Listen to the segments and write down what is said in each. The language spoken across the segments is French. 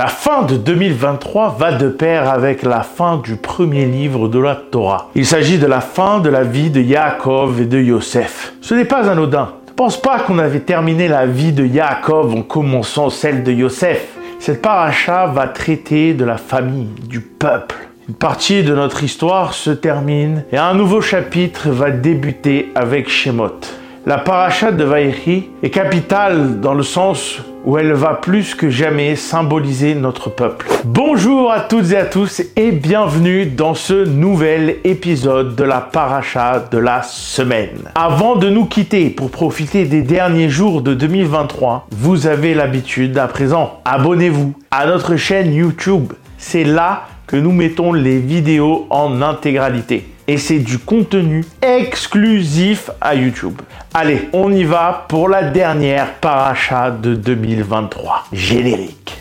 La fin de 2023 va de pair avec la fin du premier livre de la Torah. Il s'agit de la fin de la vie de Yaakov et de Yosef. Ce n'est pas anodin. Ne pense pas qu'on avait terminé la vie de Yaakov en commençant celle de Yosef. Cette paracha va traiter de la famille, du peuple. Une partie de notre histoire se termine et un nouveau chapitre va débuter avec Shemot. La paracha de Vaïri est capitale dans le sens où elle va plus que jamais symboliser notre peuple. Bonjour à toutes et à tous et bienvenue dans ce nouvel épisode de la paracha de la semaine. Avant de nous quitter pour profiter des derniers jours de 2023, vous avez l'habitude à présent, abonnez-vous à notre chaîne YouTube. C'est là que nous mettons les vidéos en intégralité et c'est du contenu exclusif à YouTube. Allez, on y va pour la dernière paracha de 2023. Générique.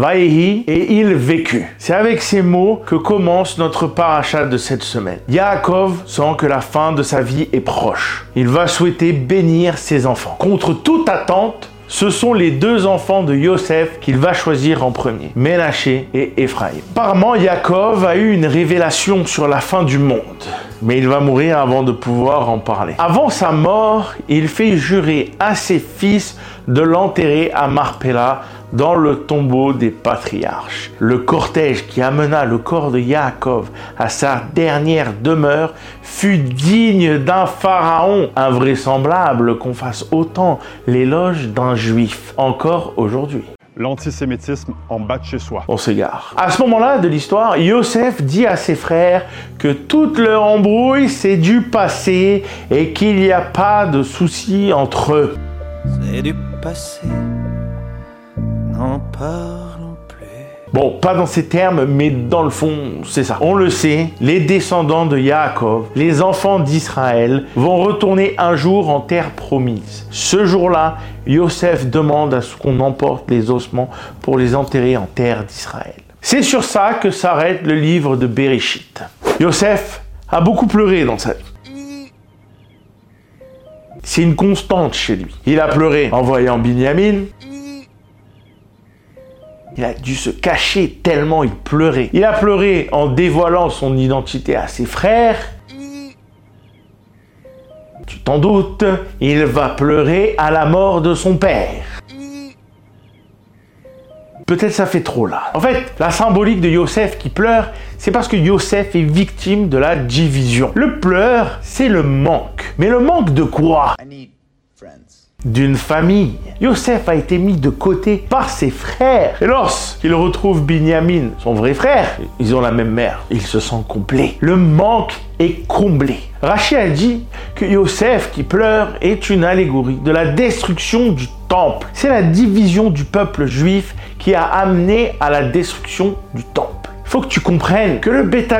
Vaïhi et il vécut. C'est avec ces mots que commence notre parachat de cette semaine. Yaakov sent que la fin de sa vie est proche. Il va souhaiter bénir ses enfants. Contre toute attente, ce sont les deux enfants de Yosef qu'il va choisir en premier, Ménaché et Ephraim. Apparemment, Yaakov a eu une révélation sur la fin du monde, mais il va mourir avant de pouvoir en parler. Avant sa mort, il fait jurer à ses fils de l'enterrer à Marpella dans le tombeau des patriarches. Le cortège qui amena le corps de Yaakov à sa dernière demeure fut digne d'un pharaon, invraisemblable qu'on fasse autant l'éloge d'un juif encore aujourd'hui l'antisémitisme en bas de chez soi. On s'égare. À ce moment-là de l'histoire, Yosef dit à ses frères que toute leur embrouille c'est du passé et qu'il n'y a pas de souci entre eux. C'est du passé parlons plus. Bon, pas dans ces termes, mais dans le fond, c'est ça. On le sait, les descendants de Yaakov, les enfants d'Israël, vont retourner un jour en terre promise. Ce jour-là, Yosef demande à ce qu'on emporte les ossements pour les enterrer en terre d'Israël. C'est sur ça que s'arrête le livre de Bereshit. Yosef a beaucoup pleuré dans sa. C'est une constante chez lui. Il a pleuré en voyant Binyamin, il a dû se cacher tellement il pleurait. Il a pleuré en dévoilant son identité à ses frères. Tu t'en doutes, il va pleurer à la mort de son père. Peut-être ça fait trop là. En fait, la symbolique de Yosef qui pleure, c'est parce que Yosef est victime de la division. Le pleur, c'est le manque. Mais le manque de quoi? D'une famille. Yosef a été mis de côté par ses frères. Et lorsqu'il retrouve Binyamin, son vrai frère, ils ont la même mère, il se sent complet. Le manque est comblé. Rachid a dit que Yosef qui pleure est une allégorie de la destruction du temple. C'est la division du peuple juif qui a amené à la destruction du temple faut que tu comprennes que le Beth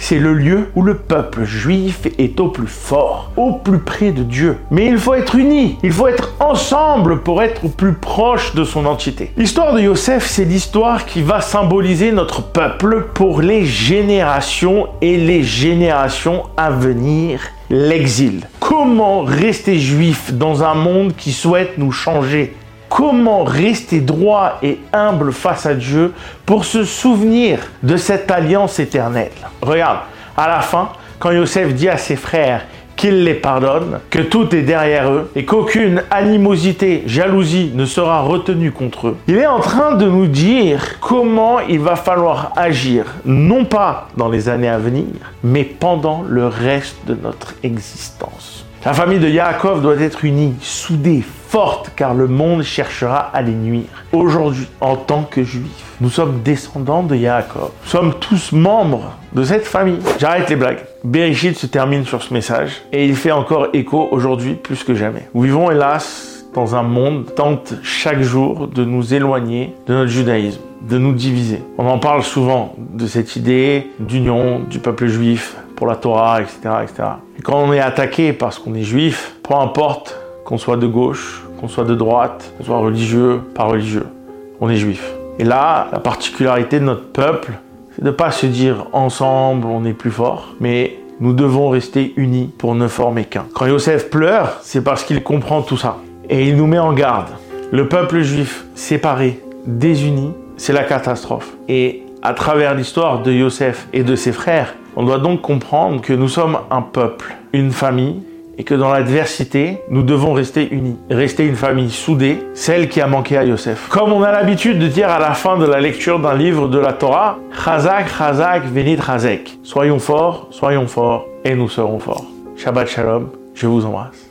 c'est le lieu où le peuple juif est au plus fort, au plus près de Dieu. Mais il faut être unis, il faut être ensemble pour être au plus proche de son entité. L'histoire de Yosef, c'est l'histoire qui va symboliser notre peuple pour les générations et les générations à venir l'exil. Comment rester juif dans un monde qui souhaite nous changer? Comment rester droit et humble face à Dieu pour se souvenir de cette alliance éternelle Regarde, à la fin, quand Yosef dit à ses frères qu'il les pardonne, que tout est derrière eux et qu'aucune animosité, jalousie ne sera retenue contre eux. Il est en train de nous dire comment il va falloir agir, non pas dans les années à venir, mais pendant le reste de notre existence. La famille de Yaakov doit être unie, soudée, forte, car le monde cherchera à les nuire. Aujourd'hui, en tant que juifs, nous sommes descendants de Yaakov. Nous sommes tous membres de cette famille. J'arrête les blagues. Bereshit se termine sur ce message et il fait encore écho aujourd'hui plus que jamais. Nous vivons hélas dans un monde qui tente chaque jour de nous éloigner de notre judaïsme, de nous diviser. On en parle souvent de cette idée d'union du peuple juif, pour la Torah, etc., etc. Et quand on est attaqué parce qu'on est juif, peu importe qu'on soit de gauche, qu'on soit de droite, qu'on soit religieux, pas religieux, on est juif. Et là, la particularité de notre peuple, c'est de pas se dire ensemble on est plus fort, mais nous devons rester unis pour ne former qu'un. Quand Yosef pleure, c'est parce qu'il comprend tout ça. Et il nous met en garde. Le peuple juif séparé, désuni, c'est la catastrophe. Et à travers l'histoire de Yosef et de ses frères, on doit donc comprendre que nous sommes un peuple, une famille, et que dans l'adversité, nous devons rester unis, rester une famille soudée, celle qui a manqué à Yosef. Comme on a l'habitude de dire à la fin de la lecture d'un livre de la Torah, Chazak, Chazak, Venit Chazek. Soyons forts, soyons forts, et nous serons forts. Shabbat Shalom, je vous embrasse.